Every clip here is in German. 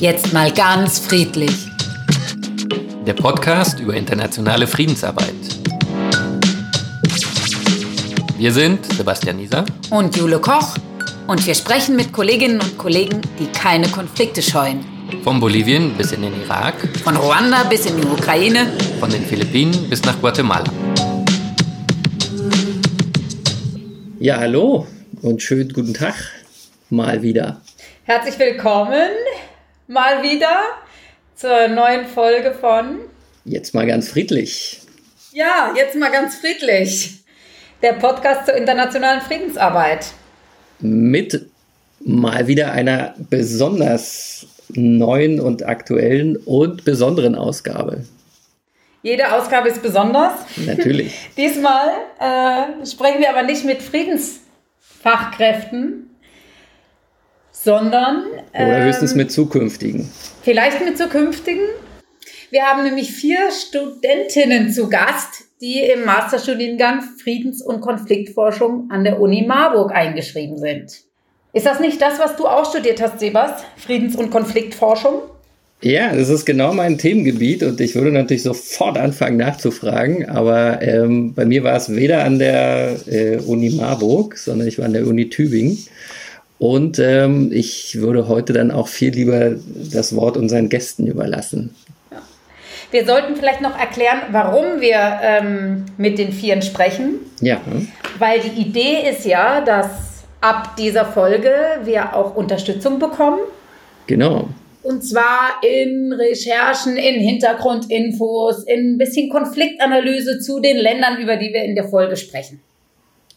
Jetzt mal ganz friedlich. Der Podcast über internationale Friedensarbeit. Wir sind Sebastian Nieser und Jule Koch und wir sprechen mit Kolleginnen und Kollegen, die keine Konflikte scheuen. Von Bolivien bis in den Irak, von Ruanda bis in die Ukraine, von den Philippinen bis nach Guatemala. Ja, hallo und schönen guten Tag mal wieder. Herzlich willkommen mal wieder zur neuen Folge von Jetzt mal ganz friedlich. Ja, jetzt mal ganz friedlich. Der Podcast zur internationalen Friedensarbeit. Mit mal wieder einer besonders neuen und aktuellen und besonderen Ausgabe. Jede Ausgabe ist besonders. Natürlich. Diesmal äh, sprechen wir aber nicht mit Friedensfachkräften, sondern. Oder höchstens ähm, mit zukünftigen. Vielleicht mit zukünftigen. Wir haben nämlich vier Studentinnen zu Gast, die im Masterstudiengang Friedens- und Konfliktforschung an der Uni Marburg eingeschrieben sind. Ist das nicht das, was du auch studiert hast, Sebas? Friedens- und Konfliktforschung? Ja, das ist genau mein Themengebiet und ich würde natürlich sofort anfangen nachzufragen, aber ähm, bei mir war es weder an der äh, Uni Marburg, sondern ich war an der Uni Tübingen. Und ähm, ich würde heute dann auch viel lieber das Wort unseren Gästen überlassen. Wir sollten vielleicht noch erklären, warum wir ähm, mit den Vieren sprechen. Ja. Weil die Idee ist ja, dass ab dieser Folge wir auch Unterstützung bekommen. Genau. Und zwar in Recherchen, in Hintergrundinfos, in ein bisschen Konfliktanalyse zu den Ländern, über die wir in der Folge sprechen.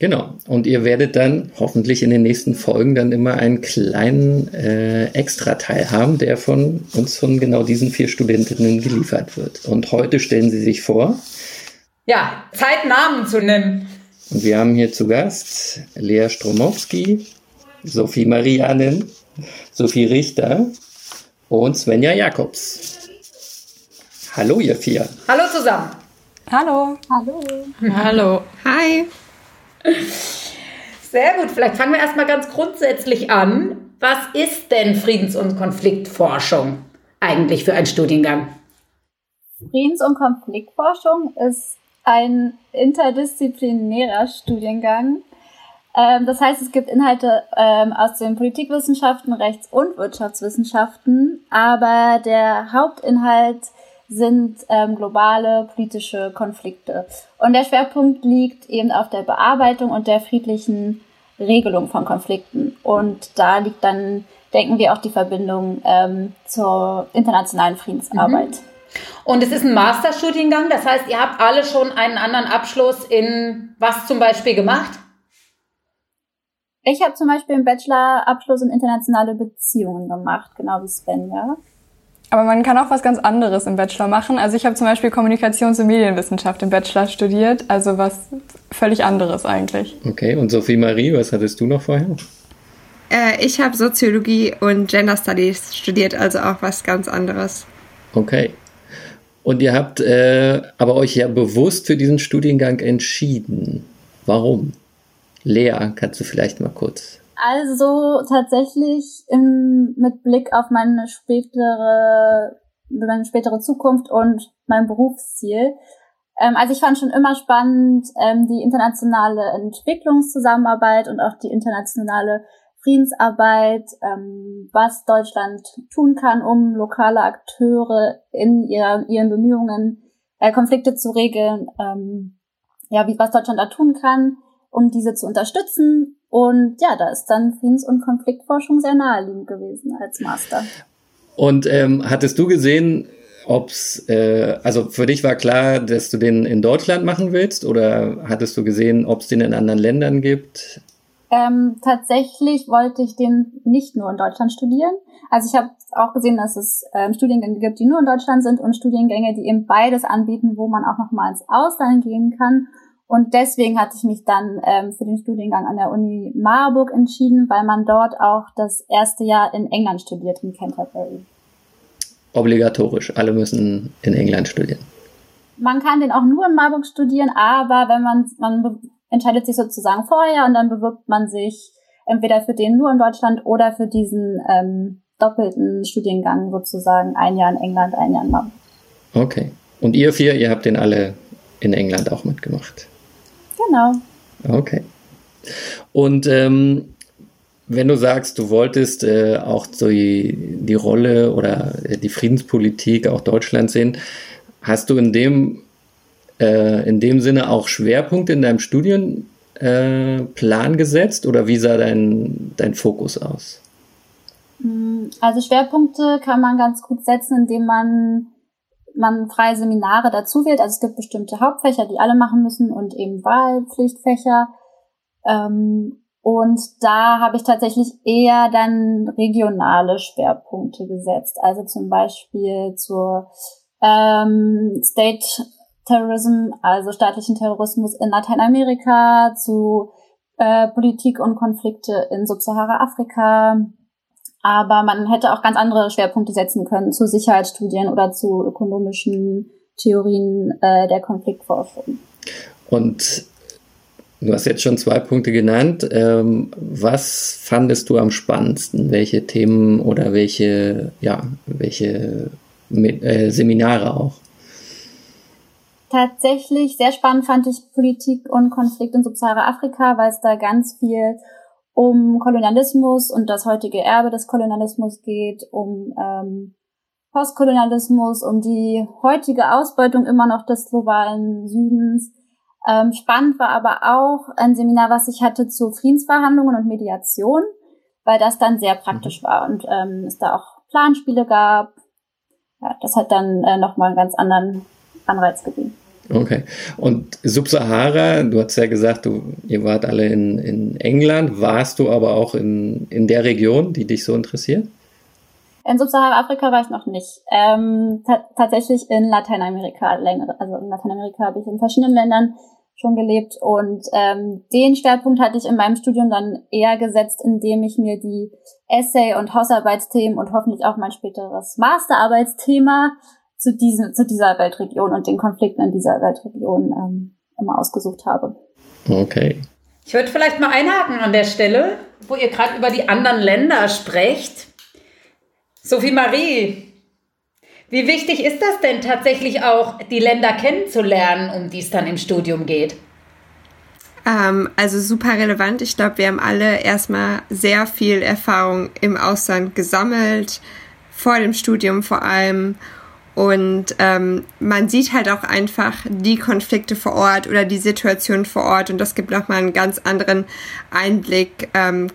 Genau. Und ihr werdet dann hoffentlich in den nächsten Folgen dann immer einen kleinen äh, Extrateil haben, der von uns von genau diesen vier Studentinnen geliefert wird. Und heute stellen sie sich vor. Ja, Zeit Namen zu nennen. Und wir haben hier zu Gast Lea Stromowski, Sophie Marianen, Sophie Richter und Svenja Jakobs. Hallo, ihr vier. Hallo zusammen. Hallo. Hallo. Hallo. Hi. Sehr gut, vielleicht fangen wir erstmal ganz grundsätzlich an. Was ist denn Friedens- und Konfliktforschung eigentlich für ein Studiengang? Friedens- und Konfliktforschung ist ein interdisziplinärer Studiengang. Ähm, das heißt, es gibt Inhalte ähm, aus den Politikwissenschaften, Rechts- und Wirtschaftswissenschaften, aber der Hauptinhalt sind ähm, globale politische Konflikte. Und der Schwerpunkt liegt eben auf der Bearbeitung und der friedlichen Regelung von Konflikten. Und da liegt dann, denken wir, auch die Verbindung ähm, zur internationalen Friedensarbeit. Mhm. Und es ist ein Masterstudiengang, das heißt, ihr habt alle schon einen anderen Abschluss in was zum Beispiel gemacht? Ich habe zum Beispiel einen Bachelor-Abschluss in internationale Beziehungen gemacht, genau wie Sven, ja. Aber man kann auch was ganz anderes im Bachelor machen. Also ich habe zum Beispiel Kommunikations- und Medienwissenschaft im Bachelor studiert, also was völlig anderes eigentlich. Okay, und Sophie Marie, was hattest du noch vorher? Äh, ich habe Soziologie und Gender Studies studiert, also auch was ganz anderes. Okay. Und ihr habt äh, aber euch ja bewusst für diesen Studiengang entschieden. Warum? Lea, kannst du vielleicht mal kurz also tatsächlich im, mit Blick auf meine spätere, meine spätere Zukunft und mein Berufsziel. Ähm, also ich fand schon immer spannend ähm, die internationale Entwicklungszusammenarbeit und auch die internationale Friedensarbeit, ähm, was Deutschland tun kann, um lokale Akteure in ihr, ihren Bemühungen, äh, Konflikte zu regeln, ähm, ja, wie was Deutschland da tun kann, um diese zu unterstützen und ja, da ist dann Friedens- und Konfliktforschung sehr naheliegend gewesen als Master. Und ähm, hattest du gesehen, ob's, äh, also für dich war klar, dass du den in Deutschland machen willst oder hattest du gesehen, ob es den in anderen Ländern gibt? Ähm, tatsächlich wollte ich den nicht nur in Deutschland studieren. Also ich habe auch gesehen, dass es ähm, Studiengänge gibt, die nur in Deutschland sind und Studiengänge, die eben beides anbieten, wo man auch noch mal ins Ausland gehen kann. Und deswegen hatte ich mich dann ähm, für den Studiengang an der Uni Marburg entschieden, weil man dort auch das erste Jahr in England studiert, in Canterbury. Obligatorisch, alle müssen in England studieren. Man kann den auch nur in Marburg studieren, aber wenn man, man entscheidet sich sozusagen vorher und dann bewirbt man sich entweder für den nur in Deutschland oder für diesen ähm, doppelten Studiengang sozusagen ein Jahr in England, ein Jahr in Marburg. Okay. Und ihr vier, ihr habt den alle in England auch mitgemacht? Genau. Okay. Und ähm, wenn du sagst, du wolltest äh, auch so die, die Rolle oder äh, die Friedenspolitik auch Deutschlands sehen, hast du in dem, äh, in dem Sinne auch Schwerpunkte in deinem Studienplan äh, gesetzt oder wie sah dein, dein Fokus aus? Mm, also Schwerpunkte kann man ganz gut setzen, indem man man freie Seminare dazu wählt. Also es gibt bestimmte Hauptfächer, die alle machen müssen und eben Wahlpflichtfächer. Ähm, und da habe ich tatsächlich eher dann regionale Schwerpunkte gesetzt. Also zum Beispiel zur ähm, State Terrorism, also staatlichen Terrorismus in Lateinamerika, zu äh, Politik und Konflikte in Subsahara-Afrika. Aber man hätte auch ganz andere Schwerpunkte setzen können zu Sicherheitsstudien oder zu ökonomischen Theorien äh, der Konfliktforschung. Und Du hast jetzt schon zwei Punkte genannt. Ähm, was fandest du am spannendsten? Welche Themen oder welche, ja, welche äh, Seminare auch? Tatsächlich sehr spannend fand ich Politik und Konflikt in Subsahara-Afrika, weil es da ganz viel um Kolonialismus und das heutige Erbe des Kolonialismus geht, um ähm, Postkolonialismus, um die heutige Ausbeutung immer noch des globalen Südens ähm, spannend war aber auch ein Seminar, was ich hatte zu Friedensverhandlungen und Mediation, weil das dann sehr praktisch mhm. war und ähm, es da auch Planspiele gab. Ja, das hat dann äh, nochmal einen ganz anderen Anreiz gegeben. Okay. Und Subsahara, du hast ja gesagt, du, ihr wart alle in, in England. Warst du aber auch in, in der Region, die dich so interessiert? In Subsahara-Afrika war ich noch nicht. Ähm, tatsächlich in Lateinamerika längere. Also in Lateinamerika habe ich in verschiedenen Ländern schon gelebt und ähm, den Schwerpunkt hatte ich in meinem Studium dann eher gesetzt, indem ich mir die Essay- und Hausarbeitsthemen und hoffentlich auch mein späteres Masterarbeitsthema zu, diesem, zu dieser Weltregion und den Konflikten in dieser Weltregion ähm, immer ausgesucht habe. Okay. Ich würde vielleicht mal einhaken an der Stelle, wo ihr gerade über die anderen Länder sprecht. Sophie Marie, wie wichtig ist das denn tatsächlich auch, die Länder kennenzulernen, um die es dann im Studium geht? Ähm, also super relevant. Ich glaube, wir haben alle erstmal sehr viel Erfahrung im Ausland gesammelt, vor dem Studium vor allem. Und ähm, man sieht halt auch einfach die Konflikte vor Ort oder die Situation vor Ort. Und das gibt nochmal einen ganz anderen Einblick ähm,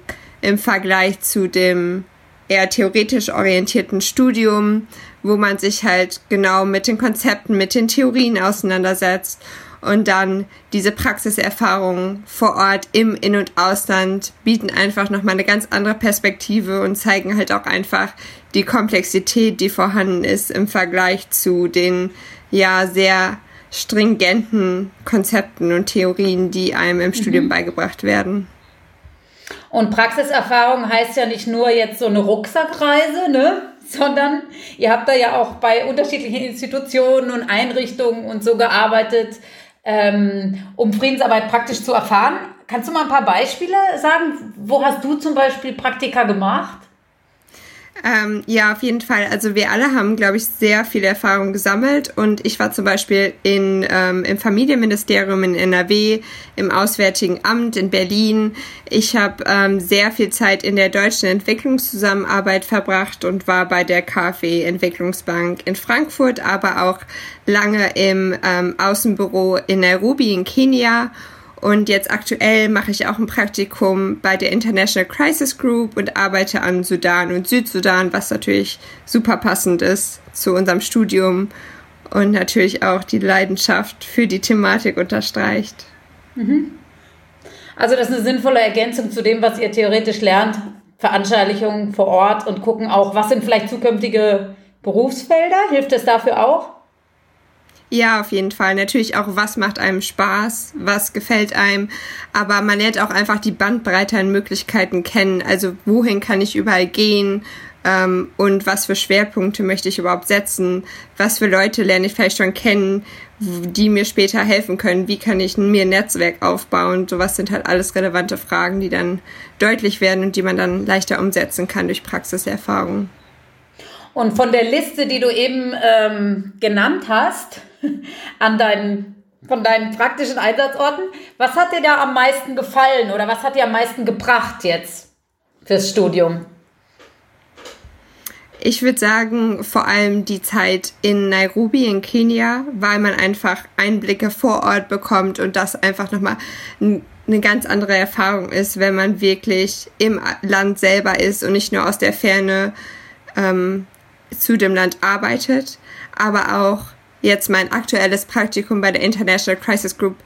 im Vergleich zu dem eher theoretisch orientierten Studium, wo man sich halt genau mit den Konzepten, mit den Theorien auseinandersetzt und dann diese Praxiserfahrungen vor Ort im In- und Ausland bieten einfach nochmal eine ganz andere Perspektive und zeigen halt auch einfach die Komplexität, die vorhanden ist im Vergleich zu den ja sehr stringenten Konzepten und Theorien, die einem im mhm. Studium beigebracht werden. Und Praxiserfahrung heißt ja nicht nur jetzt so eine Rucksackreise, ne? sondern ihr habt da ja auch bei unterschiedlichen Institutionen und Einrichtungen und so gearbeitet, ähm, um Friedensarbeit praktisch zu erfahren. Kannst du mal ein paar Beispiele sagen? Wo hast du zum Beispiel Praktika gemacht? Ähm, ja, auf jeden Fall. Also wir alle haben, glaube ich, sehr viel Erfahrung gesammelt und ich war zum Beispiel in, ähm, im Familienministerium in NRW, im Auswärtigen Amt in Berlin. Ich habe ähm, sehr viel Zeit in der deutschen Entwicklungszusammenarbeit verbracht und war bei der KfW Entwicklungsbank in Frankfurt, aber auch lange im ähm, Außenbüro in Nairobi in Kenia und jetzt aktuell mache ich auch ein Praktikum bei der International Crisis Group und arbeite an Sudan und Südsudan, was natürlich super passend ist zu unserem Studium und natürlich auch die Leidenschaft für die Thematik unterstreicht. Mhm. Also das ist eine sinnvolle Ergänzung zu dem, was ihr theoretisch lernt. Veranstaltungen vor Ort und gucken auch, was sind vielleicht zukünftige Berufsfelder? Hilft es dafür auch? Ja, auf jeden Fall. Natürlich auch, was macht einem Spaß, was gefällt einem. Aber man lernt auch einfach die Bandbreite an Möglichkeiten kennen. Also wohin kann ich überall gehen? ähm, und was für Schwerpunkte möchte ich überhaupt setzen, was für Leute lerne ich vielleicht schon kennen, die mir später helfen können, wie kann ich mir ein Netzwerk aufbauen, sowas sind halt alles relevante Fragen, die dann deutlich werden und die man dann leichter umsetzen kann durch Praxiserfahrung. Und von der Liste, die du eben ähm, genannt hast, an deinen von deinen praktischen Einsatzorten. Was hat dir da am meisten gefallen oder was hat dir am meisten gebracht jetzt fürs Studium? Ich würde sagen, vor allem die Zeit in Nairobi in Kenia, weil man einfach Einblicke vor Ort bekommt und das einfach nochmal eine ganz andere Erfahrung ist, wenn man wirklich im Land selber ist und nicht nur aus der Ferne ähm, zu dem Land arbeitet, aber auch jetzt mein aktuelles Praktikum bei der International Crisis Group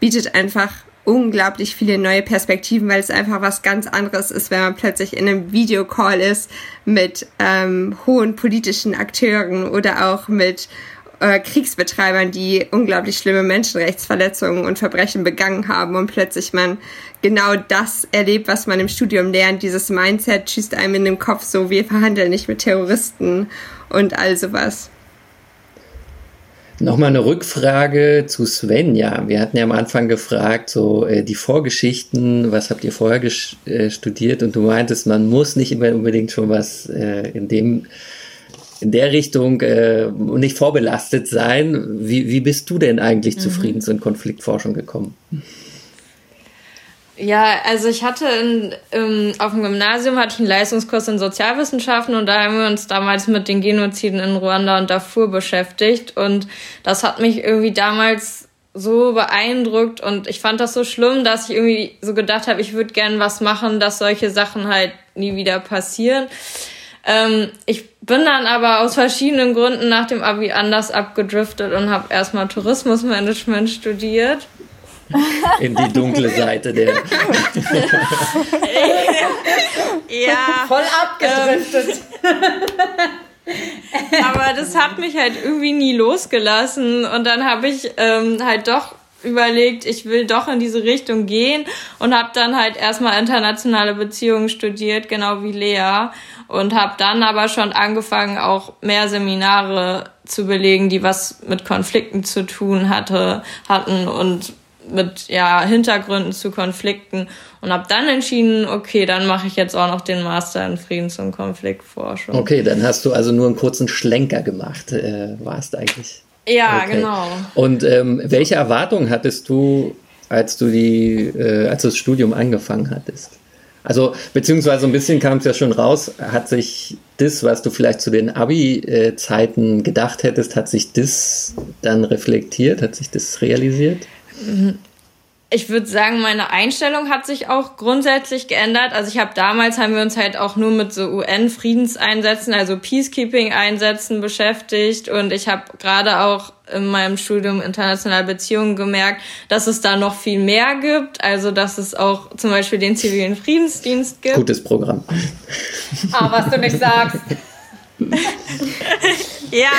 bietet einfach unglaublich viele neue Perspektiven, weil es einfach was ganz anderes ist, wenn man plötzlich in einem Videocall ist mit ähm, hohen politischen Akteuren oder auch mit äh, Kriegsbetreibern, die unglaublich schlimme Menschenrechtsverletzungen und Verbrechen begangen haben und plötzlich man genau das erlebt, was man im Studium lernt. Dieses Mindset schießt einem in den Kopf so, wir verhandeln nicht mit Terroristen und all sowas. Nochmal eine Rückfrage zu Svenja. Wir hatten ja am Anfang gefragt, so äh, die Vorgeschichten, was habt ihr vorher äh, studiert? Und du meintest, man muss nicht immer unbedingt schon was in dem in der Richtung äh, nicht vorbelastet sein. Wie, wie bist du denn eigentlich mhm. zu Friedens- und Konfliktforschung gekommen? Ja, also ich hatte in, ähm, auf dem Gymnasium hatte ich einen Leistungskurs in Sozialwissenschaften und da haben wir uns damals mit den Genoziden in Ruanda und Darfur beschäftigt und das hat mich irgendwie damals so beeindruckt und ich fand das so schlimm, dass ich irgendwie so gedacht habe, ich würde gern was machen, dass solche Sachen halt nie wieder passieren. Ähm, ich bin dann aber aus verschiedenen Gründen nach dem Abi anders abgedriftet und habe erstmal Tourismusmanagement studiert in die dunkle Seite der. ja. Voll abgedriftet. Ähm, aber das hat mich halt irgendwie nie losgelassen. Und dann habe ich ähm, halt doch überlegt, ich will doch in diese Richtung gehen und habe dann halt erstmal internationale Beziehungen studiert, genau wie Lea. Und habe dann aber schon angefangen, auch mehr Seminare zu belegen, die was mit Konflikten zu tun hatte, hatten und mit ja, Hintergründen zu Konflikten und habe dann entschieden, okay, dann mache ich jetzt auch noch den Master in Friedens- und Konfliktforschung. Okay, dann hast du also nur einen kurzen Schlenker gemacht, äh, warst eigentlich. Ja, okay. genau. Und ähm, welche Erwartungen hattest du, als du die, äh, als du das Studium angefangen hattest? Also, beziehungsweise ein bisschen kam es ja schon raus, hat sich das, was du vielleicht zu den Abi-Zeiten gedacht hättest, hat sich das dann reflektiert, hat sich das realisiert? Ich würde sagen, meine Einstellung hat sich auch grundsätzlich geändert. Also ich habe damals haben wir uns halt auch nur mit so UN-Friedenseinsätzen, also Peacekeeping-Einsätzen beschäftigt und ich habe gerade auch in meinem Studium internationale Beziehungen gemerkt, dass es da noch viel mehr gibt. Also dass es auch zum Beispiel den zivilen Friedensdienst gibt. Gutes Programm. Ah, was du nicht sagst. ja,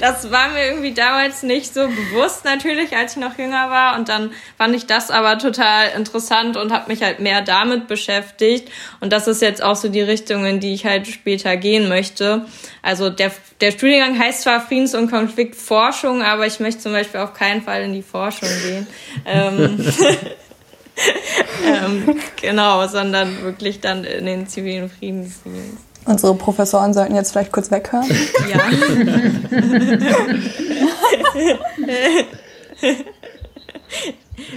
das war mir irgendwie damals nicht so bewusst natürlich, als ich noch jünger war. Und dann fand ich das aber total interessant und habe mich halt mehr damit beschäftigt. Und das ist jetzt auch so die Richtung, in die ich halt später gehen möchte. Also der, der Studiengang heißt zwar Friedens- und Konfliktforschung, aber ich möchte zum Beispiel auf keinen Fall in die Forschung gehen. ähm, ähm, genau, sondern wirklich dann in den zivilen Friedensdienst. Unsere Professoren sollten jetzt vielleicht kurz weghören. Ja.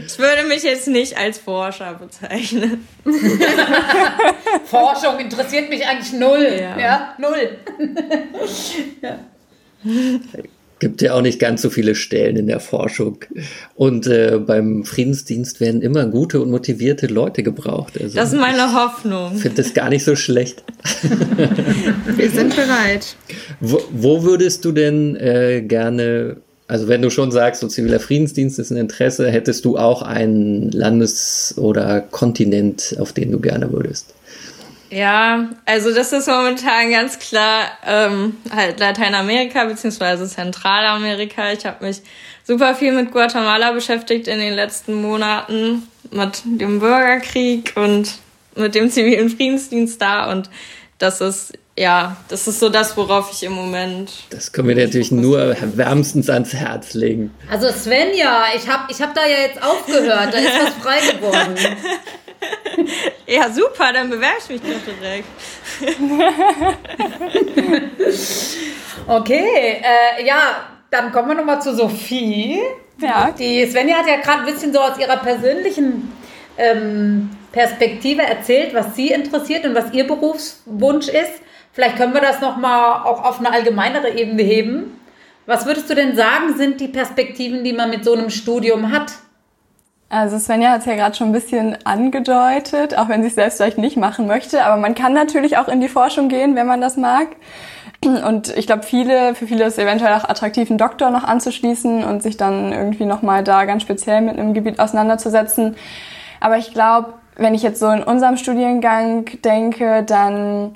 Ich würde mich jetzt nicht als Forscher bezeichnen. Forschung interessiert mich eigentlich null. Ja, ja null. ja gibt ja auch nicht ganz so viele Stellen in der Forschung. Und äh, beim Friedensdienst werden immer gute und motivierte Leute gebraucht. Also das ist meine Hoffnung. Ich finde das gar nicht so schlecht. Wir sind bereit. Wo, wo würdest du denn äh, gerne, also wenn du schon sagst, so ziviler Friedensdienst ist ein Interesse, hättest du auch einen Landes- oder Kontinent, auf den du gerne würdest? Ja, also das ist momentan ganz klar ähm, halt Lateinamerika beziehungsweise Zentralamerika. Ich habe mich super viel mit Guatemala beschäftigt in den letzten Monaten, mit dem Bürgerkrieg und mit dem zivilen Friedensdienst da. Und das ist ja, das ist so das, worauf ich im Moment. Das können wir natürlich nur wärmstens ans Herz legen. Also Svenja, ich habe ich hab da ja jetzt aufgehört, da ist was frei geworden. ja, super, dann bewerbe ich mich doch direkt. okay, äh, ja, dann kommen wir nochmal zu Sophie. Ja. Die Svenja hat ja gerade ein bisschen so aus ihrer persönlichen ähm, Perspektive erzählt, was sie interessiert und was ihr Berufswunsch ist. Vielleicht können wir das nochmal auch auf eine allgemeinere Ebene heben. Was würdest du denn sagen, sind die Perspektiven, die man mit so einem Studium hat? Also Svenja hat es ja gerade schon ein bisschen angedeutet, auch wenn sie es selbst vielleicht nicht machen möchte. Aber man kann natürlich auch in die Forschung gehen, wenn man das mag. Und ich glaube, viele, für viele ist es eventuell auch attraktiv, einen Doktor noch anzuschließen und sich dann irgendwie nochmal da ganz speziell mit einem Gebiet auseinanderzusetzen. Aber ich glaube, wenn ich jetzt so in unserem Studiengang denke, dann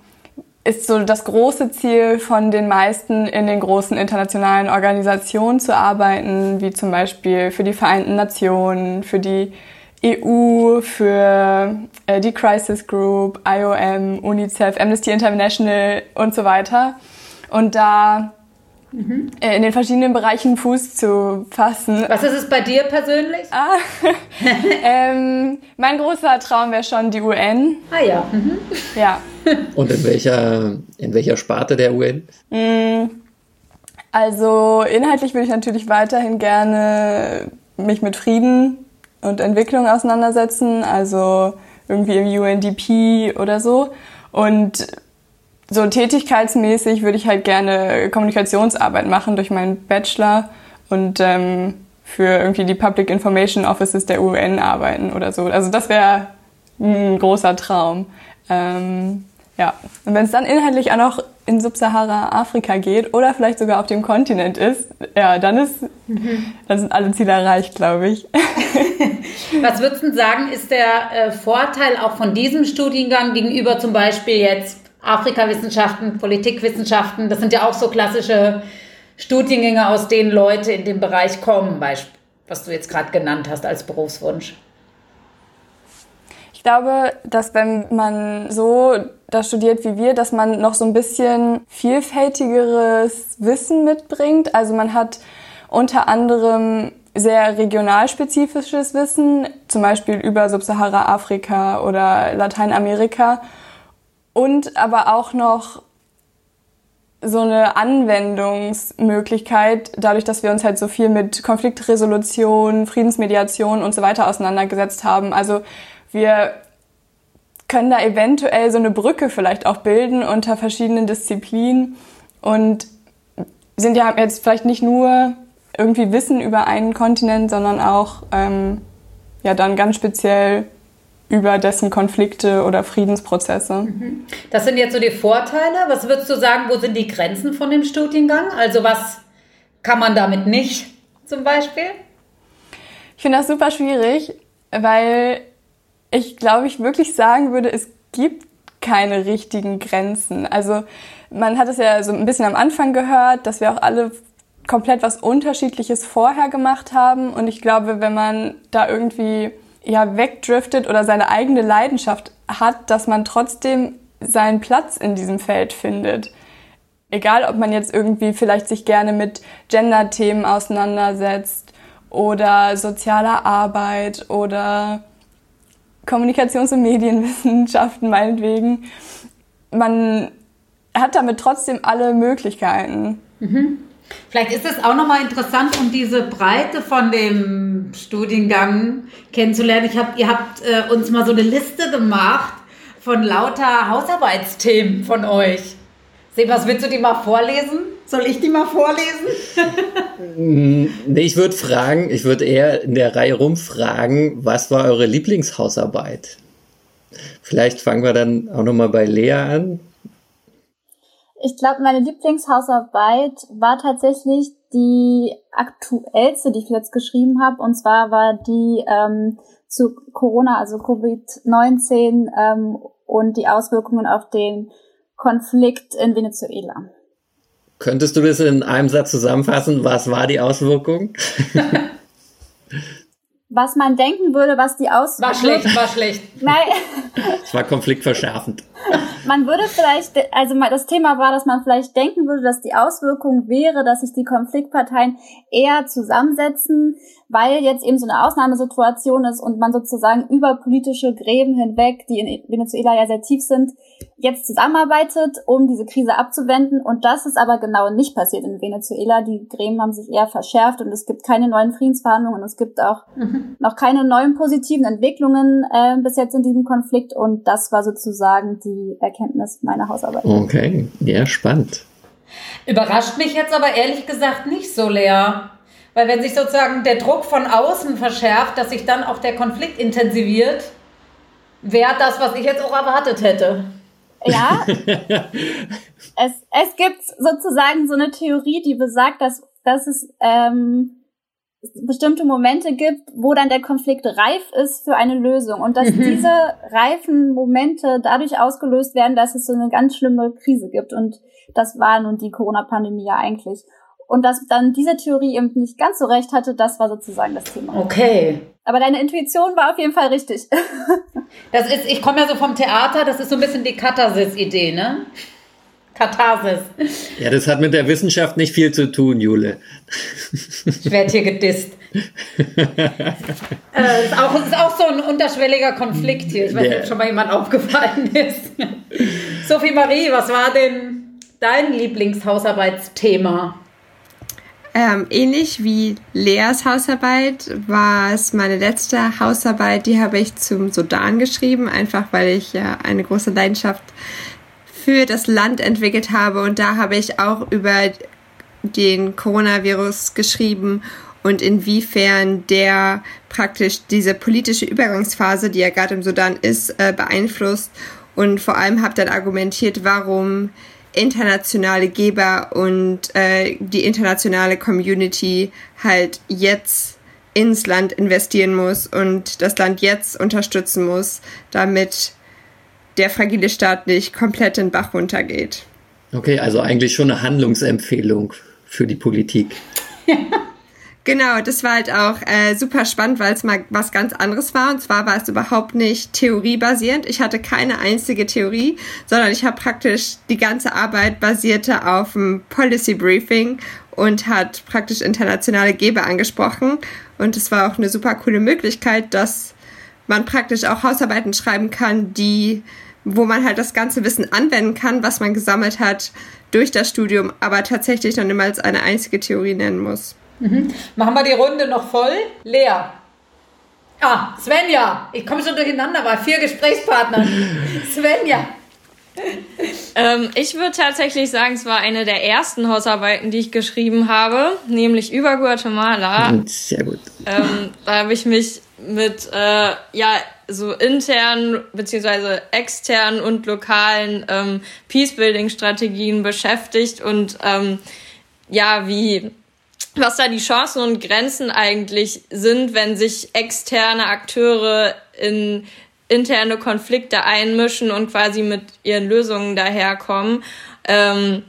ist so das große Ziel von den meisten in den großen internationalen Organisationen zu arbeiten, wie zum Beispiel für die Vereinten Nationen, für die EU, für äh, die Crisis Group, IOM, UNICEF, Amnesty International und so weiter. Und da mhm. in den verschiedenen Bereichen Fuß zu fassen. Was ist es bei dir persönlich? Ah, ähm, mein großer Traum wäre schon die UN. Ah ja. Mhm. Ja. Und in welcher, in welcher Sparte der UN? Mm, also inhaltlich würde ich natürlich weiterhin gerne mich mit Frieden und Entwicklung auseinandersetzen, also irgendwie im UNDP oder so. Und so tätigkeitsmäßig würde ich halt gerne Kommunikationsarbeit machen durch meinen Bachelor und ähm, für irgendwie die Public Information Offices der UN arbeiten oder so. Also das wäre ein großer Traum. Ähm, ja, und wenn es dann inhaltlich auch noch in Subsahara-Afrika geht oder vielleicht sogar auf dem Kontinent ist, ja, dann ist, mhm. dann sind alle Ziele erreicht, glaube ich. Was würdest du sagen, ist der äh, Vorteil auch von diesem Studiengang gegenüber zum Beispiel jetzt Afrikawissenschaften, Politikwissenschaften, das sind ja auch so klassische Studiengänge, aus denen Leute in den Bereich kommen, was du jetzt gerade genannt hast als Berufswunsch. Ich glaube, dass wenn man so das studiert wie wir, dass man noch so ein bisschen vielfältigeres Wissen mitbringt. Also man hat unter anderem sehr regionalspezifisches Wissen, zum Beispiel über Subsahara-Afrika oder Lateinamerika und aber auch noch so eine Anwendungsmöglichkeit, dadurch, dass wir uns halt so viel mit Konfliktresolution, Friedensmediation und so weiter auseinandergesetzt haben. Also wir können da eventuell so eine Brücke vielleicht auch bilden unter verschiedenen Disziplinen und sind ja jetzt vielleicht nicht nur irgendwie Wissen über einen Kontinent, sondern auch ähm, ja dann ganz speziell über dessen Konflikte oder Friedensprozesse. Mhm. Das sind jetzt so die Vorteile. Was würdest du sagen, wo sind die Grenzen von dem Studiengang? Also was kann man damit nicht zum Beispiel? Ich finde das super schwierig, weil ich glaube, ich wirklich sagen würde, es gibt keine richtigen Grenzen. Also man hat es ja so ein bisschen am Anfang gehört, dass wir auch alle komplett was Unterschiedliches vorher gemacht haben. Und ich glaube, wenn man da irgendwie ja wegdriftet oder seine eigene Leidenschaft hat, dass man trotzdem seinen Platz in diesem Feld findet. Egal, ob man jetzt irgendwie vielleicht sich gerne mit Gender-Themen auseinandersetzt oder sozialer Arbeit oder Kommunikations- und Medienwissenschaften meinetwegen. Man hat damit trotzdem alle Möglichkeiten. Mhm. Vielleicht ist es auch nochmal interessant, um diese Breite von dem Studiengang kennenzulernen. Ich hab, ihr habt äh, uns mal so eine Liste gemacht von lauter Hausarbeitsthemen von euch. Sebas, willst du die mal vorlesen? Soll ich die mal vorlesen? nee, ich würde fragen, ich würde eher in der Reihe rumfragen, was war eure Lieblingshausarbeit? Vielleicht fangen wir dann auch nochmal bei Lea an. Ich glaube, meine Lieblingshausarbeit war tatsächlich die aktuellste, die ich jetzt geschrieben habe. Und zwar war die ähm, zu Corona, also Covid-19 ähm, und die Auswirkungen auf den Konflikt in Venezuela. Könntest du das in einem Satz zusammenfassen? Was war die Auswirkung? was man denken würde, was die aus... War schlecht, war schlecht. Nein. Es war konfliktverschärfend. man würde vielleicht, also das Thema war, dass man vielleicht denken würde, dass die Auswirkung wäre, dass sich die Konfliktparteien eher zusammensetzen, weil jetzt eben so eine Ausnahmesituation ist und man sozusagen über politische Gräben hinweg, die in Venezuela ja sehr tief sind, jetzt zusammenarbeitet, um diese Krise abzuwenden. Und das ist aber genau nicht passiert in Venezuela. Die Gräben haben sich eher verschärft und es gibt keine neuen Friedensverhandlungen und es gibt auch mhm. Noch keine neuen positiven Entwicklungen äh, bis jetzt in diesem Konflikt. Und das war sozusagen die Erkenntnis meiner Hausarbeit. Okay, ja, spannend. Überrascht mich jetzt aber ehrlich gesagt nicht so, Lea. Weil wenn sich sozusagen der Druck von außen verschärft, dass sich dann auch der Konflikt intensiviert, wäre das, was ich jetzt auch erwartet hätte. Ja, es, es gibt sozusagen so eine Theorie, die besagt, dass, dass es ähm, bestimmte Momente gibt, wo dann der Konflikt reif ist für eine Lösung und dass mhm. diese reifen Momente dadurch ausgelöst werden, dass es so eine ganz schlimme Krise gibt und das war nun die Corona-Pandemie ja eigentlich. Und dass dann diese Theorie eben nicht ganz so recht hatte, das war sozusagen das Thema. Okay. Aber deine Intuition war auf jeden Fall richtig. das ist, ich komme ja so vom Theater, das ist so ein bisschen die Katharsis-Idee, ne? Katharsis. Ja, das hat mit der Wissenschaft nicht viel zu tun, Jule. Ich werde hier gedisst. äh, ist, auch, ist auch so ein unterschwelliger Konflikt hier. Ich weiß nicht, ob schon mal jemand aufgefallen ist. Sophie Marie, was war denn dein Lieblingshausarbeitsthema? Ähm, ähnlich wie Leas Hausarbeit war es meine letzte Hausarbeit, die habe ich zum Sudan geschrieben, einfach weil ich ja eine große Leidenschaft für das Land entwickelt habe. Und da habe ich auch über den Coronavirus geschrieben und inwiefern der praktisch diese politische Übergangsphase, die ja gerade im Sudan ist, äh, beeinflusst. Und vor allem habe dann argumentiert, warum internationale Geber und äh, die internationale Community halt jetzt ins Land investieren muss und das Land jetzt unterstützen muss, damit der fragile Staat nicht komplett in den Bach runtergeht. Okay, also eigentlich schon eine Handlungsempfehlung für die Politik. Genau, das war halt auch äh, super spannend, weil es mal was ganz anderes war. Und zwar war es überhaupt nicht theoriebasierend. Ich hatte keine einzige Theorie, sondern ich habe praktisch die ganze Arbeit basierte auf dem Policy Briefing und hat praktisch internationale Geber angesprochen. Und es war auch eine super coole Möglichkeit, dass man praktisch auch Hausarbeiten schreiben kann, die wo man halt das ganze Wissen anwenden kann, was man gesammelt hat durch das Studium, aber tatsächlich noch niemals eine einzige Theorie nennen muss. Mhm. Machen wir die Runde noch voll. Lea. Ah, Svenja. Ich komme schon durcheinander bei vier Gesprächspartnern. Svenja. Ähm, ich würde tatsächlich sagen, es war eine der ersten Hausarbeiten, die ich geschrieben habe, nämlich über Guatemala. Sehr gut. Ähm, da habe ich mich mit äh, ja so internen beziehungsweise externen und lokalen ähm, Peacebuilding-Strategien beschäftigt und ähm, ja wie was da die Chancen und Grenzen eigentlich sind, wenn sich externe Akteure in interne Konflikte einmischen und quasi mit ihren Lösungen daherkommen. Ähm,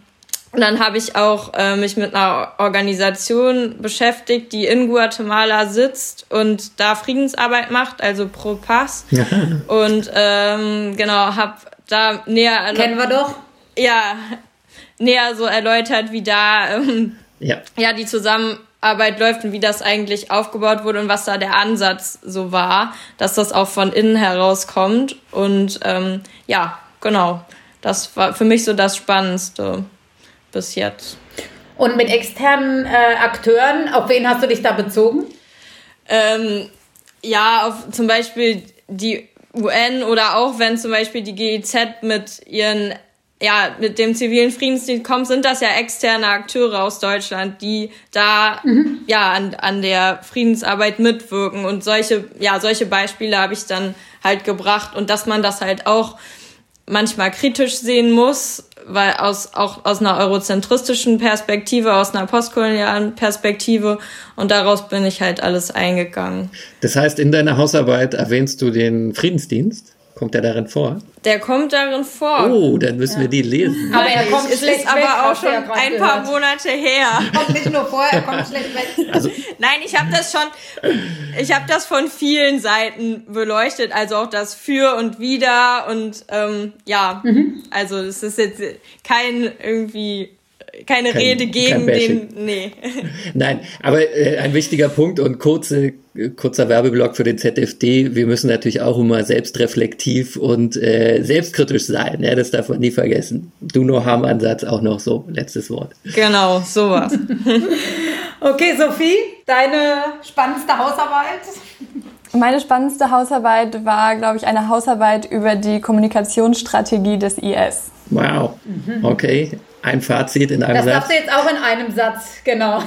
und dann habe ich auch äh, mich mit einer Organisation beschäftigt, die in Guatemala sitzt und da Friedensarbeit macht, also Pro Paz. Ja. Und ähm, genau, habe da näher... Kennen wir doch. Ja, näher so erläutert, wie da ähm, ja. ja, die Zusammenarbeit läuft und wie das eigentlich aufgebaut wurde und was da der Ansatz so war, dass das auch von innen herauskommt. Und ähm, ja, genau, das war für mich so das Spannendste bis jetzt. Und mit externen äh, Akteuren, auf wen hast du dich da bezogen? Ähm, ja, auf zum Beispiel die UN oder auch wenn zum Beispiel die GIZ mit ihren ja, mit dem zivilen Friedensdienst kommt, sind das ja externe Akteure aus Deutschland, die da mhm. ja an, an der Friedensarbeit mitwirken. Und solche, ja, solche Beispiele habe ich dann halt gebracht und dass man das halt auch manchmal kritisch sehen muss, weil aus auch aus einer eurozentristischen Perspektive, aus einer postkolonialen Perspektive und daraus bin ich halt alles eingegangen. Das heißt, in deiner Hausarbeit erwähnst du den Friedensdienst? Kommt der darin vor? Der kommt darin vor. Oh, dann müssen wir die lesen. Aber er kommt es schlecht ist aber weg, auch hast du schon ja ein paar gehört. Monate her. Kommt nicht nur vor, er kommt schlecht weg. Also, Nein, ich habe das schon, ich habe das von vielen Seiten beleuchtet, also auch das für und wider und ähm, ja, also es ist jetzt kein irgendwie keine Kein- Rede gegen den, nee. Nein, aber äh, ein wichtiger Punkt und kurze, äh, kurzer Werbeblock für den ZFD. Wir müssen natürlich auch immer selbstreflektiv und äh, selbstkritisch sein. Ja, das darf man nie vergessen. Do no harm Ansatz auch noch so. Letztes Wort. Genau, sowas. Okay, Sophie, deine spannendste Hausarbeit? Meine spannendste Hausarbeit war, glaube ich, eine Hausarbeit über die Kommunikationsstrategie des IS. Wow. Okay. Ein Fazit in einem Das Satz. darfst du jetzt auch in einem Satz, genau.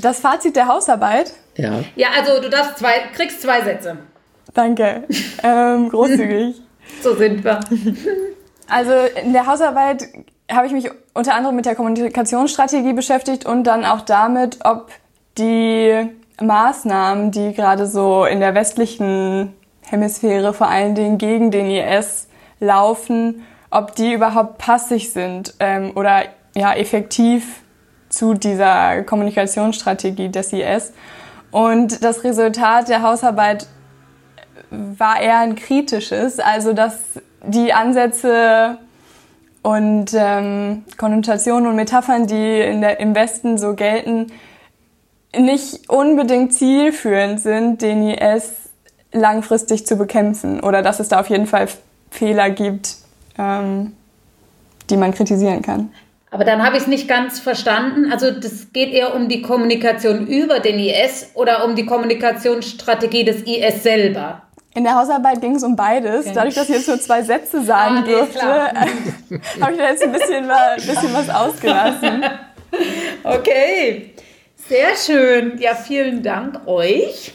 Das Fazit der Hausarbeit? Ja. Ja, also du darfst zwei, kriegst zwei Sätze. Danke. Ähm, großzügig. So sind wir. Also in der Hausarbeit habe ich mich unter anderem mit der Kommunikationsstrategie beschäftigt und dann auch damit, ob die Maßnahmen, die gerade so in der westlichen Hemisphäre vor allen Dingen gegen den IS laufen, ob die überhaupt passig sind ähm, oder ja effektiv zu dieser Kommunikationsstrategie des IS. Und das Resultat der Hausarbeit war eher ein kritisches, also dass die Ansätze und ähm, Konnotationen und Metaphern, die in der, im Westen so gelten, nicht unbedingt zielführend sind, den IS langfristig zu bekämpfen oder dass es da auf jeden Fall Fehler gibt, ähm, die man kritisieren kann. Aber dann habe ich es nicht ganz verstanden. Also das geht eher um die Kommunikation über den IS oder um die Kommunikationsstrategie des IS selber. In der Hausarbeit ging es um beides. Dadurch, dass ich jetzt nur zwei Sätze sagen Ah, nee, durfte, habe ich da jetzt ein bisschen, wa- bisschen was ausgelassen. Okay, sehr schön. Ja, vielen Dank euch.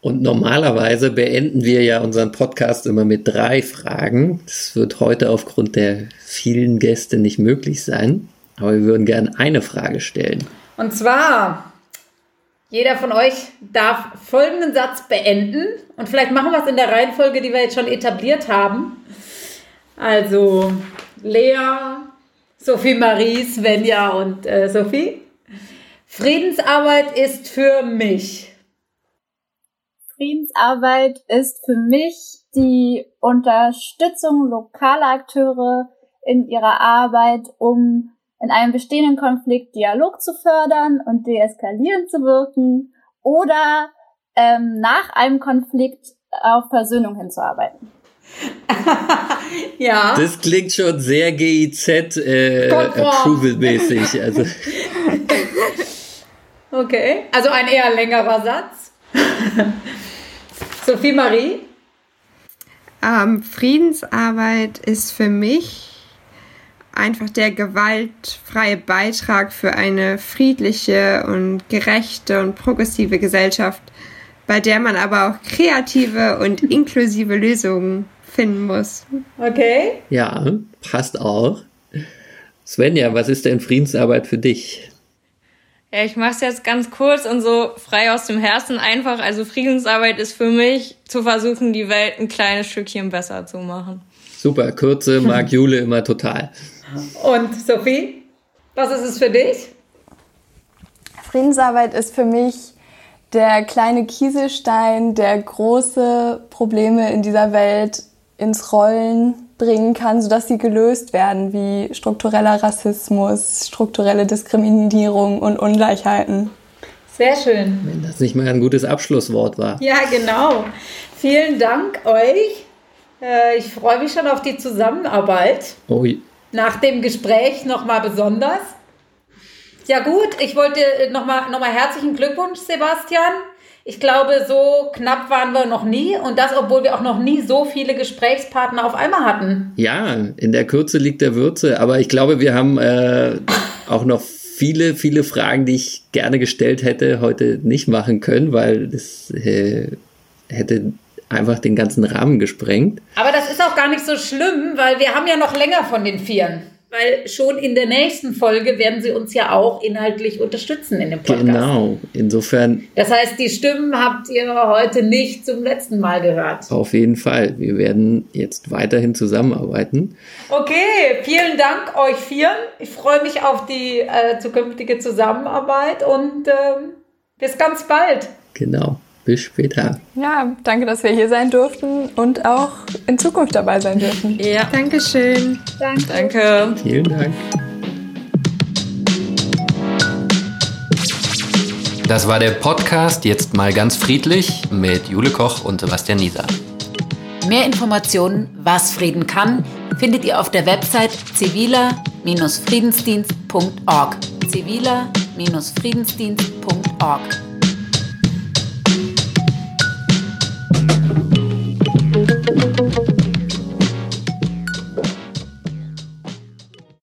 Und normalerweise beenden wir ja unseren Podcast immer mit drei Fragen. Das wird heute aufgrund der vielen Gäste nicht möglich sein. Aber wir würden gerne eine Frage stellen. Und zwar, jeder von euch darf folgenden Satz beenden. Und vielleicht machen wir es in der Reihenfolge, die wir jetzt schon etabliert haben. Also Lea, Sophie Marie, Svenja und äh, Sophie. Friedensarbeit ist für mich. Friedensarbeit ist für mich die Unterstützung lokaler Akteure in ihrer Arbeit, um in einem bestehenden Konflikt Dialog zu fördern und deeskalierend zu wirken oder ähm, nach einem Konflikt auf Versöhnung hinzuarbeiten. Ja. Das klingt schon sehr GIZ äh. Also, Okay, also ein eher längerer Satz. Sophie Marie. Ähm, Friedensarbeit ist für mich einfach der gewaltfreie Beitrag für eine friedliche und gerechte und progressive Gesellschaft, bei der man aber auch kreative und inklusive Lösungen finden muss. Okay. ja, passt auch. Svenja, was ist denn Friedensarbeit für dich? Ja, ich mache es jetzt ganz kurz und so frei aus dem Herzen einfach. Also Friedensarbeit ist für mich zu versuchen, die Welt ein kleines Stückchen besser zu machen. Super, Kürze mag Jule immer total. Und Sophie, was ist es für dich? Friedensarbeit ist für mich der kleine Kieselstein, der große Probleme in dieser Welt ins Rollen bringen kann, sodass sie gelöst werden, wie struktureller Rassismus, strukturelle Diskriminierung und Ungleichheiten. Sehr schön. Wenn das nicht mal ein gutes Abschlusswort war. Ja, genau. Vielen Dank euch. Äh, Ich freue mich schon auf die Zusammenarbeit. Oh, Nach dem Gespräch nochmal besonders. Ja gut, ich wollte nochmal noch mal herzlichen Glückwunsch, Sebastian. Ich glaube, so knapp waren wir noch nie und das, obwohl wir auch noch nie so viele Gesprächspartner auf einmal hatten. Ja, in der Kürze liegt der Würze, aber ich glaube, wir haben äh, auch noch viele, viele Fragen, die ich gerne gestellt hätte, heute nicht machen können, weil das äh, hätte einfach den ganzen Rahmen gesprengt. Aber das ist auch gar nicht so schlimm, weil wir haben ja noch länger von den Vieren. Weil schon in der nächsten Folge werden Sie uns ja auch inhaltlich unterstützen in dem Podcast. Genau, insofern. Das heißt, die Stimmen habt ihr heute nicht zum letzten Mal gehört. Auf jeden Fall. Wir werden jetzt weiterhin zusammenarbeiten. Okay, vielen Dank euch vieren. Ich freue mich auf die äh, zukünftige Zusammenarbeit und äh, bis ganz bald. Genau. Bis später. Ja, danke, dass wir hier sein durften und auch in Zukunft dabei sein dürfen. Ja. Dankeschön. Danke. Danke. Vielen Dank. Das war der Podcast Jetzt mal ganz friedlich mit Jule Koch und Sebastian Nieser. Mehr Informationen, was Frieden kann, findet ihr auf der Website ziviler-friedensdienst.org. ziviler-friedensdienst.org